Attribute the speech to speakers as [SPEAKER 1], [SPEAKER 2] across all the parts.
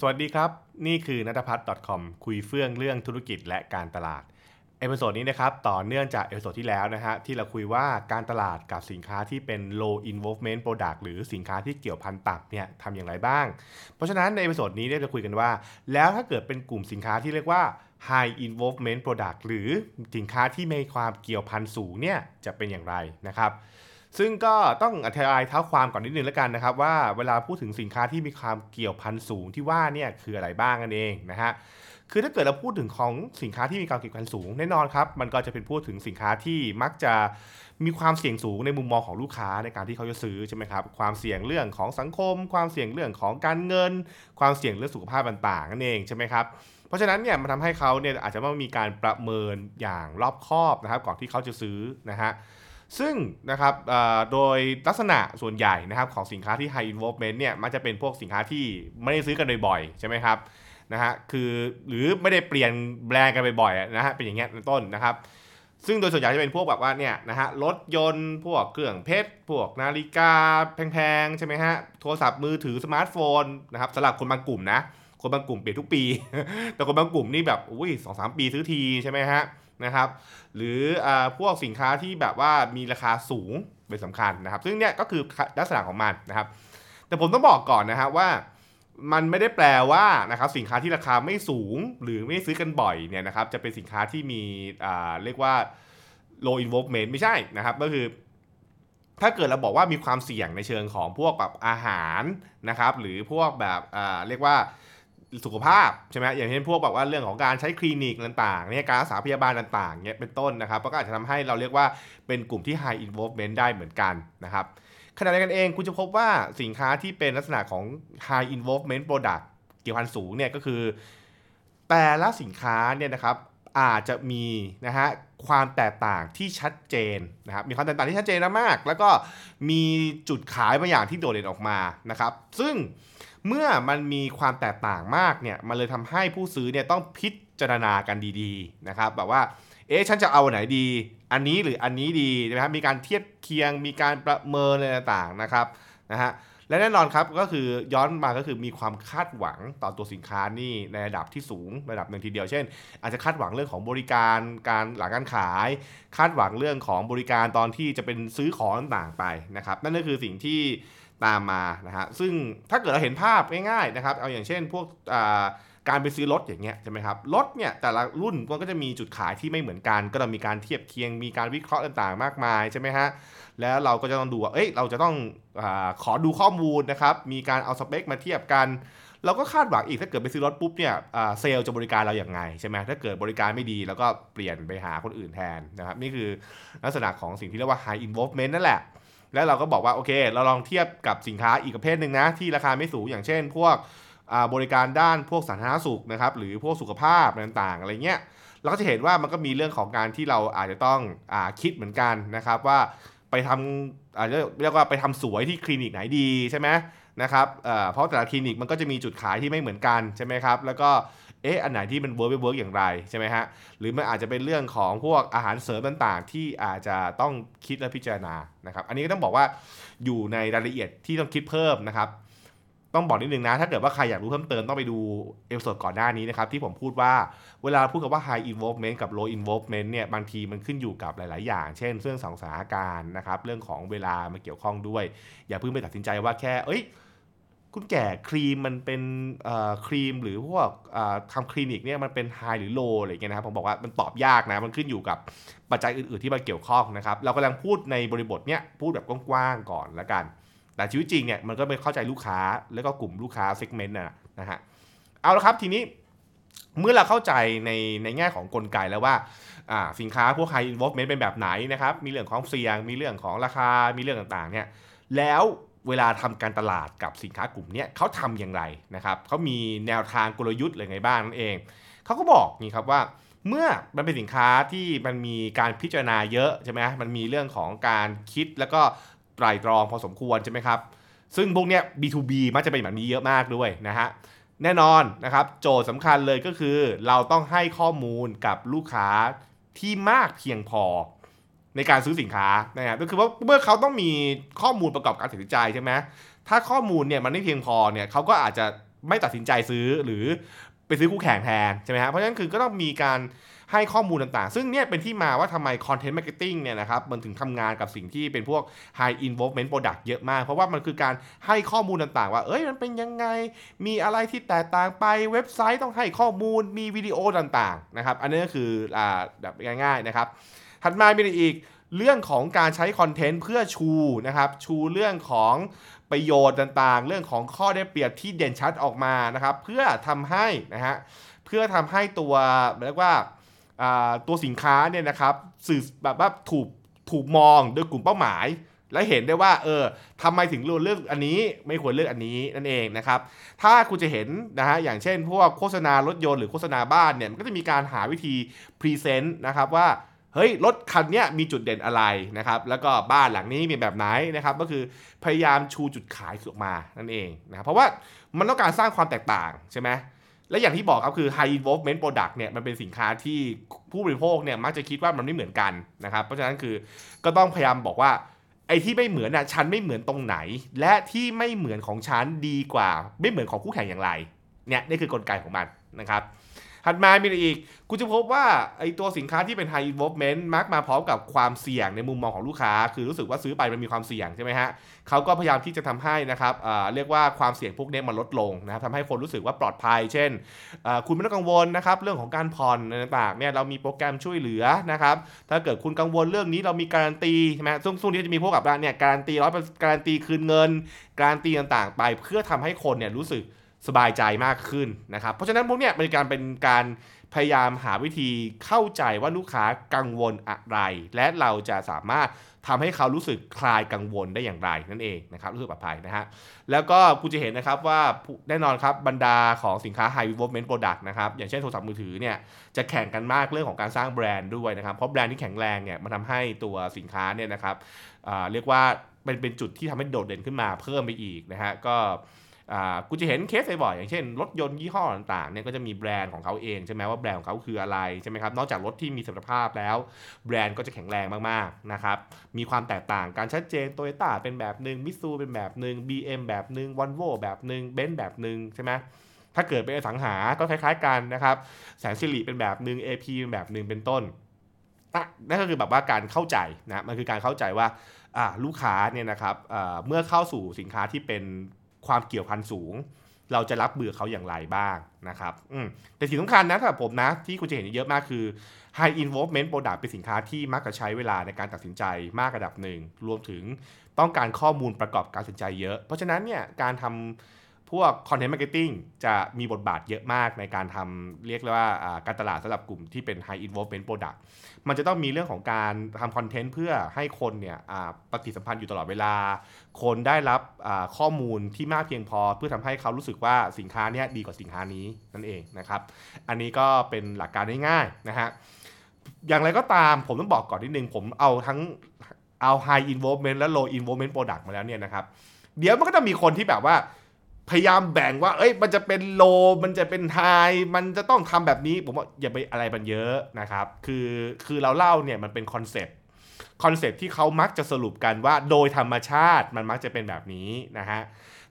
[SPEAKER 1] สวัสดีครับ นี่คือ nuttaputch.com คุยเฟื่องเรื่องธุรกิจและการตลาด episode นี้นะครับ ต่อเนื่องจาก episode ที่แล้วนะฮะ ที่เราคุยว่าการตลาดกับสินค้าที่เป็น low involvement product หรือสินค้าที่เกี่ยวพันต่ำเนี่ยทำอย่างไรบ้าง เพราะฉะนั้นใน episode นี้เนี่ยจะคุยกันว่า แล้วถ้าเกิดเป็นกลุ่มสินค้าที่เรียกว่า high involvement product หรือสินค้าที่มีความเกี่ยวพันสูงเนี่ยจะเป็นอย่างไรนะครับ ซึ่งก็ต้องอธิบายเท้าความก่อนนิดนึงแล้วกันนะครับ ว่าเวลาพูดถึงสินค้าที่มีความเกี่ยวพันสูงที่ว่าเนี่ยคืออะไรบ้างกันเองนะฮะคือถ้าเกิดเราพูดถึงของสินค้าที่มีความเกี่ยวพันสูงแน่นอนครับ มันก็จะเป็นพูดถึงสินค้าที่มักจะมีความเสี่ยงสูงในมุมมองของลูกค้าในการที่เขาจะซื้อใช่ไหมครับความเสี่ยงเรื่องของสังคม ความเสี่ยงเรื่องของการเงิน ความเสี่ยงเรื่องสุขภาพต่างๆนั่นเองใช่ไหมครับเพราะฉะนั้นเนี่ยมันทำให้เขาเนี่ยอาจจะต้องมีการประเมินอย่างรอบคอบนะครับก่อนที่เขาจะซื้อนะฮะ ซึ่งนะครับโดยลักษณะส่วนใหญ่นะครับของสินค้าที่ high involvement เนี่ยมันจะเป็นพวกสินค้าที่ไม่ได้ซื้อกันบ่อยๆใช่ไหมครับนะฮะคือหรือไม่ได้เปลี่ยนแบรนด์กันบ่อยๆนะฮะเป็นอย่างเงี้ยเป็นต้นนะครับ ซึ่งโดยส่วนใหญ่จะเป็นพวกแบบว่าเนี่ยนะฮะรถยนต์พวกเครื่องเพชรพวกนาฬิกาแพงๆใช่ไหมฮะโทรศัพท์มือถือสมาร์ทโฟนนะครับสำหรับคนบางกลุ่มนะคนบางกลุ่มเปลี่ยนทุกปี แต่คนบางกลุ่มนี่แบบอุ้ยสองสามปีซื้อทีใช่ไหมฮะ นะครับ หรือพวกสินค้าที่แบบว่ามีราคาสูงเป็นสำคัญนะครับ ซึ่งเนี่ยก็คือลักษณะของมันนะครับ แต่ผมต้องบอกก่อนนะครับว่ามันไม่ได้แปลว่านะครับสินค้าที่ราคาไม่สูงหรือไม่ซื้อกันบ่อยเนี่ยนะครับจะเป็นสินค้าที่มีเรียกว่า low involvement ไม่ใช่นะครับก็คือ ถ้าเกิดเราบอกว่ามีความเสี่ยงในเชิงของพวกแบบอาหารนะครับหรือพวกแบบเรียกว่า สุขภาพใช่ไหมอย่างเช่นพวกแบบว่าเรื่องของการใช้คลินิกต่างๆเนี่ยการรักษาพยาบาลต่างๆเนี่ยเป็นต้นนะครับก็อาจจะทำให้เราเรียกว่าเป็นกลุ่มที่ high involvement ได้เหมือนกันนะครับขณะเดียวกันเองคุณจะพบว่าสินค้าที่เป็นลักษณะของ high involvement product เกี่ยวพันสูงเนี่ยก็คือ แต่ละสินค้าเนี่ยนะครับ อาจจะมีนะฮะความแตกต่างที่ชัดเจนนะครับมีความแตกต่างที่ชัดเจนมาก แล้วก็มีจุดขายบางอย่างที่โดดเด่นออกมานะครับ ซึ่งเมื่อมันมีความแตกต่างมากเนี่ยมันเลยทำให้ผู้ซื้อเนี่ยต้องพิจารณากันดีๆนะครับแบบว่าเอ๊ะฉันจะเอาไหนดี อันนี้หรืออันนี้ดีนะครับมีการเทียบเคียงมีการประเมินอะไรต่างๆนะครับนะฮะ และแน่นอนครับก็คือย้อนมาก็คือมีความคาดหวังต่อตัวสินค้านี่ในระดับที่สูงระดับหนึ่งทีเดียวเช่น อาจจะคาดหวังเรื่องของบริการการหลังการขาย คาดหวังเรื่องของบริการตอนที่จะเป็นซื้อของต่างๆไปนะครับนั่นก็คือสิ่งที่ตามมานะฮะซึ่งถ้าเกิดเราเห็นภาพง่ายๆนะครับเอาอย่างเช่นพวกอ่า การไปซื้อรถอย่างเงี้ยใช่ไหมครับรถเนี่ยแต่ละรุ่นมันก็จะมีจุดขายที่ไม่เหมือนกัน ก็ต้องมีการเทียบเคียงมีการวิเคราะห์ต่างๆ มากมายใช่ไหมฮะแล้วเราก็จะต้องดูว่าเอ้ยเราจะต้องอขอดูข้อมูลนะครับมีการเอาสเปคมาเทียบกันเราก็คาดหวังอีกถ้าเกิดไปซื้อรถปุ๊บเนี่ยเซลล์จะบริการเราอย่างไงใช่ไหมถ้าเกิดบริการไม่ดีแล้วก็เปลี่ยนไปหาคนอื่นแทนนะครับนี่คือลักษณะของสิ่งที่เรียกว่า high involvement นั่นแหละแล้วเราก็บอกว่าโอเค เราลองเทียบกับสินค้าอีกประเภทหนึ่งนะที่ราคาไม่สูงอย่างเช่น พวก บริการด้านพวกสาธารณสุขนะครับหรือพวกสุขภาพต่างๆอะไรเงี้ยเราก็จะเห็นว่ามันก็มีเรื่องของการที่เราอาจจะต้องคิดเหมือนกันนะครับว่าไปทำอาจจะเรียกว่าไปทำสวยที่คลินิกไหนดีใช่ไหมนะครับเพราะแต่ละคลินิกมันก็จะมีจุดขายที่ไม่เหมือนกันใช่ไหมครับแล้วก็เอ๊ะอันไหนที่มัน work ไม่ work อย่างไรใช่ไหมฮะหรือมันอาจจะเป็นเรื่องของพวกอาหารเสริมต่างๆ ที่อาจจะต้องคิดและพิจารณานะครับอันนี้ก็ต้องบอกว่าอยู่ในรายละเอียดที่ต้องคิดเพิ่มนะครับ ต้องบอกนิดนึงนะ ถ้าเกิดว่าใครอยากรู้เพิ่มเติมต้องไปดู episode ก่อนหน้านี้นะครับ ที่ผมพูดว่าเวลาพูดกับว่า high involvement กับ low involvement เนี่ยบางทีมันขึ้นอยู่กับหลาย ๆ อย่าง เช่น เรื่องของสถานการณ์นะครับ เรื่องของเวลามาเกี่ยวข้องด้วย อย่าเพิ่งไปตัดสินใจว่าแค่ เอ้ยคุณแก่ครีมมันเป็นครีมหรือพวกทำคลินิกเนี่ยมันเป็น high หรือ low อะไรเงี้ยนะครับผมบอกว่ามันตอบยากนะมันขึ้นอยู่กับปัจจัยอื่น ๆ ที่มาเกี่ยวข้องนะครับ เรากำลังพูดในบริบทเนี้ยพูดแบบกว้าง ๆ ก่อนแล้วกัน แต่ชีวิตจริงเนี่ยมันก็ไม่เข้าใจลูกค้าแล้วก็กลุ่มลูกค้าเซกเมนต์นะนะฮะเอาละครับทีนี้เมื่อเราเข้าใจในในแง่ของกลไกแล้วว่าสินค้าพวก high involvement เป็นแบบไหนนะครับ มีเรื่องของเสี่ยง มีเรื่องของราคา มีเรื่องต่างๆ เนี่ย แล้วเวลาทำการตลาดกับสินค้ากลุ่มนี้เขาทำอย่างไรนะครับเขามีแนวทางกลยุทธ์อะไรไงบ้างนั่นเอง เขาก็บอกนี่ครับว่าเมื่อมันเป็นสินค้าที่มันมีการพิจารณาเยอะใช่ไหมมันมีเรื่องของการคิดแล้วก็ ไตรตรองพอสมควรใช่ไหมครับ ซึ่งพวกเนี้ย B2B มักจะเป็นแบบนี้เยอะมากด้วยนะฮะแน่นอนนะครับ โจทย์สำคัญเลยก็คือ เราต้องให้ข้อมูลกับลูกค้าที่มากเพียงพอในการซื้อสินค้านะครับก็คือว่าเมื่อเขาต้องมีข้อมูลประกอบการตัดสินใจใช่ไหมถ้าข้อมูลเนี่ยมันไม่เพียงพอเนี่ยเขาก็อาจจะไม่ตัดสินใจซื้อหรือ ไปซื้อคู่แข่งแทนใช่ไหมฮะเพราะฉะนั้นคือก็ต้องมีการให้ข้อมูลต่างๆ ซึ่งเนี่ยเป็นที่มาว่าทำไม Content Marketing เนี่ยนะครับมันถึงทำงานกับสิ่งที่เป็นพวก High Involvement Product เยอะมาก เพราะว่ามันคือการให้ข้อมูลต่างๆ ว่า เอ้ยมันเป็นยังไง มีอะไรที่แตกต่างไปเว็บไซต์ต้องให้ข้อมูลมีวิดีโอต่างๆนะครับอันนี้ก็คืออ่าแบบง่ายๆนะครับถัดมามีอีกเรื่องของการใช้คอนเทนต์เพื่อชูนะครับชูเรื่องของ ประโยชน์ต่างๆ เรื่องของข้อได้เปรียบที่เด่นชัดออกมานะครับ เพื่อทำให้นะฮะเพื่อทำให้ตัวเรียกว่าตัวสินค้าเนี่ยนะครับสื่อแบบว่าถูกถูกมองโดยกลุ่มเป้าหมาย และเห็นได้ว่าเออทำไมถึงเลือกอันนี้ ไม่ควรเลือกอันนี้นั่นเองนะครับ ถ้าคุณจะเห็นนะฮะอย่างเช่น พวกโฆษณารถยนต์หรือโฆษณาบ้านเนี่ยมันก็จะมีการหาวิธีพรีเซนต์นะครับว่า เฮ้ยรถคันนี้มีจุดเด่นอะไรนะครับแล้วก็บ้านหลังนี้มีแบบไหนนะครับก็คือพยายามชูจุดขายออกมานั่นเองนะเพราะว่ามันต้องการสร้างความแตกต่างใช่ไหมและอย่างที่บอกครับคือ high involvement product เนี่ยมันเป็นสินค้าที่ผู้บริโภคเนี่ยมักจะคิดว่ามันไม่เหมือนกันนะครับเพราะฉะนั้นคือก็ต้องพยายามบอกว่าไอ้ที่ไม่เหมือนน่ะฉันไม่เหมือนตรงไหน และที่ไม่เหมือนของฉันดีกว่า ไม่เหมือนของคู่แข่งอย่างไรเนี่ยนี่คือกลไกของมันนะครับ ถัดมามีอะไรอีก คุณจะพบว่าไอตัวสินค้าที่เป็น high involvement มักมาพร้อมกับความเสี่ยงในมุมมองของลูกค้า คือรู้สึกว่าซื้อไปมันมีความเสี่ยงใช่ไหมฮะเขาก็พยายามที่จะทำให้นะครับเรียกว่าความเสี่ยงพวกนี้มันลดลงนะครับทำให้คนรู้สึกว่าปลอดภัย เช่น คุณไม่ต้องกังวลนะครับเรื่องของการผ่อนต่างๆเนี่ยเรามีโปรแกรมช่วยเหลือนะครับถ้าเกิดคุณกังวลเรื่องนี้เรามีการันตีใช่ไหมซึ่งช่วงนี้จะมีพวกแบบเนี่ยการันตีร้อยการันตีคืนเงิน การันตีต่างๆ ไป เพื่อทำให้คนเนี่ยรู้สึก สบายใจมากขึ้นนะครับ เพราะฉะนั้นพวกเนี้ยเป็นการเป็นการพยายามหาวิธีเข้าใจว่าลูกค้ากังวลอะไร และเราจะสามารถทำให้เขารู้สึกคลายกังวลได้อย่างไรนั่นเองนะครับรู้สึกปลอดภัยนะฮะแล้วก็คุณจะเห็นนะครับว่าแน่นอนครับบรรดาของสินค้า high involvement product นะครับอย่างเช่นโทรศัพท์มือถือเนี่ยจะแข่งกันมากเรื่องของการสร้างแบรนด์ด้วยนะครับเพราะแบรนด์ที่แข็งแรงเนี่ยมันทาให้ตัวสินค้าเนี่ยนะครับเรียกว่าเป็นเป็นจุดที่ทำให้โดดเด่นขึ้นมาเพิ่มไปอีกนะฮะก็ กูจะเห็นเคสบ่อยอย่างเช่นรถยนต์ยี่ห้อต่างๆเนี่ยก็จะมีแบรนด์ของเขาเองใช่ไหมว่าแบรนด์ของเขาคืออะไรใช่ไหมครับนอกจากรถที่มีสมรรถภาพแล้ว แบรนด์ก็จะแข็งแรงมากๆนะครับมีความแตกต่างกันชัดเจนโตโยต้าเป็นแบบหนึ่งมิซูเป็นแบบหนึ่ง BM แบบหนึ่งวอลโวแบบหนึ่งเบนซ์แบบหนึ่งใช่ไหมถ้าเกิดเป็นอสังหา ก็คล้าย ๆ กันนะครับแสนสิริเป็นแบบหนึ่ง AP เป็นแบบหนึ่งเป็นต้นนั่นก็คือแบบว่าการเข้าใจนะมันคือการเข้าใจว่าลูกค้าเนี่ยนะครับเมื่อเข้าสู่สินค้าที่เป็น ความเกี่ยวพันสูง เราจะรับเบื่อเขาอย่างไรบ้างนะครับแต่สิ่งสำคัญนะสำหรับผมนะที่คุณจะเห็นเยอะมากคือ high involvement product เป็นสินค้าที่มักจะใช้เวลาในการตัดสินใจมากระดับหนึ่ง รวมถึงต้องการข้อมูลประกอบการตัดสินใจเยอะ เพราะฉะนั้นเนี่ยการทำ พวก content marketing จะมีบทบาทเยอะมากในการทำเรียกว่าการตลาดสำหรับกลุ่มที่เป็น high involvement product มันจะต้องมีเรื่องของการทำคอนเทนต์เพื่อให้คนเนี่ยปฏิสัมพันธ์อยู่ตลอดเวลา คนได้รับข้อมูลที่มากเพียงพอ เพื่อทำให้เขารู้สึกว่าสินค้านี้ดีกว่าสินค้านี้นั่นเองนะครับ อันนี้ก็เป็นหลักการง่ายๆนะฮะอย่างไรก็ตามผมต้องบอกก่อนนิดนึงผมเอาทั้งเอา high involvement และ low involvement product มาแล้วเนี่ยนะครับ เดี๋ยวมันก็จะมีคนที่แบบว่า พยายามแบ่งว่า เอ้ย มันจะเป็น low มันจะเป็น high มันจะต้องทำแบบนี้ ผมว่าอย่าไปอะไรมันเยอะนะครับ คือ คือเราเล่าเนี่ยมันเป็นคอนเซปต์ คอนเซปต์ที่เขามักจะสรุปกันว่าโดยธรรมชาติมันมักจะเป็นแบบนี้นะฮะ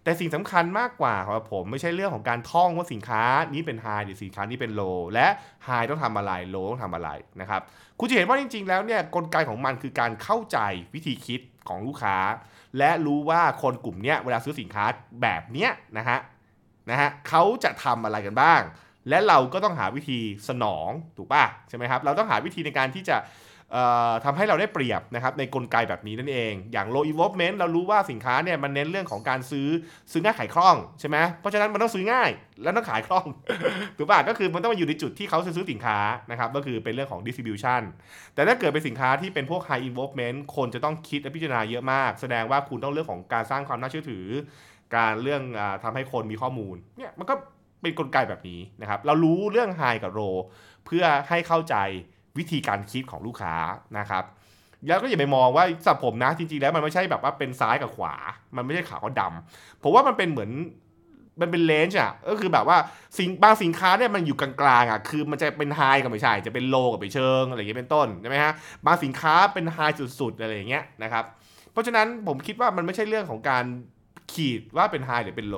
[SPEAKER 1] แต่สิ่งสำคัญมากกว่าครับผมไม่ใช่เรื่องของการท่องว่าสินค้านี้เป็น high หรือสินค้านี้เป็น low และ high ต้องทำอะไร low ต้องทำอะไรนะครับ คุณจะเห็นว่าจริง ๆ แล้วเนี่ยกลไกของมันคือการเข้าใจวิธีคิดของลูกค้า และรู้ว่าคนกลุ่มนี้เวลาซื้อสินค้าแบบเนี้ยนะฮะนะฮะเขาจะทำอะไรกันบ้าง และเราก็ต้องหาวิธีสนองถูกป่ะใช่ไหมครับ เราต้องหาวิธีในการที่จะ ทำให้เราได้เปรียบนะครับในกลไกแบบนี้นั่นเอง อย่าง low involvement เรารู้ว่าสินค้าเนี่ยมันเน้นเรื่องของการซื้อซื้อง่ายขายคล่องใช่ไหมเพราะฉะนั้นมันต้องซื้อง่ายแล้วต้องขายคล่องถูกป่ะก็คือมันต้องมาอยู่ในจุดที่เขาซื้อสินค้านะครับก็คือเป็นเรื่องของ distribution แต่ถ้าเกิดเป็นสินค้าที่เป็นพวก high involvement คนจะต้องคิดและพิจารณาเยอะมาก แสดงว่าคุณต้องเรื่องของการสร้างความน่าเชื่อถือ การเรื่องอทำให้คนมีข้อมูลเนี่ยมันก็เป็นกลไกแบบนี้นะครับเรารู้เรื่อง high กับ low เพื่อให้เข้าใจ วิธีการคิดของลูกค้านะครับแล้วก็อย่าไปมองว่าสับผมนะจริงๆแล้วมันไม่ใช่แบบว่าเป็นซ้ายกับขวา มันไม่ใช่ขาวกับดำผมว่ามันเป็นเหมือนมันเป็นเลนจ์อะก็คือแบบว่าสินบางสินค้าเนี่ยมันอยู่กลางๆอะคือมันจะเป็น high ก็ไม่ใช่ จะเป็น low ก็ไม่เชิงอะไรอย่างเงี้ยเป็นต้นใช่ไหมฮะบางสินค้าเป็น high สุดๆอะไรอย่างเงี้ยนะครับเพราะฉะนั้นผมคิดว่ามันไม่ใช่เรื่องของการขีดว่าเป็น high หรือเป็น low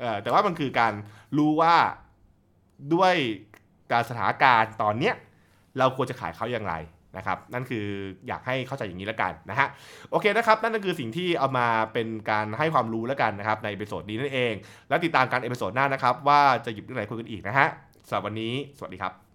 [SPEAKER 1] เออแต่ว่ามันคือการรู้ว่าด้วยการสถานการณ์ตอนเนี้ย เราควรจะขายเขาอย่างไรนะครับนั่นคืออยากให้เข้าใจอย่างนี้แล้วกันนะฮะโอเคนะครับนั่นก็คือสิ่งที่เอามาเป็นการให้ความรู้แล้วกันนะครับใน episode นี้นั่นเอง แล้วติดตามการเอพิโซดหน้านะครับว่าจะหยิบเรื่องไหนคุยกันอีกนะฮะสำหรับวันนี้สวัสดีครับ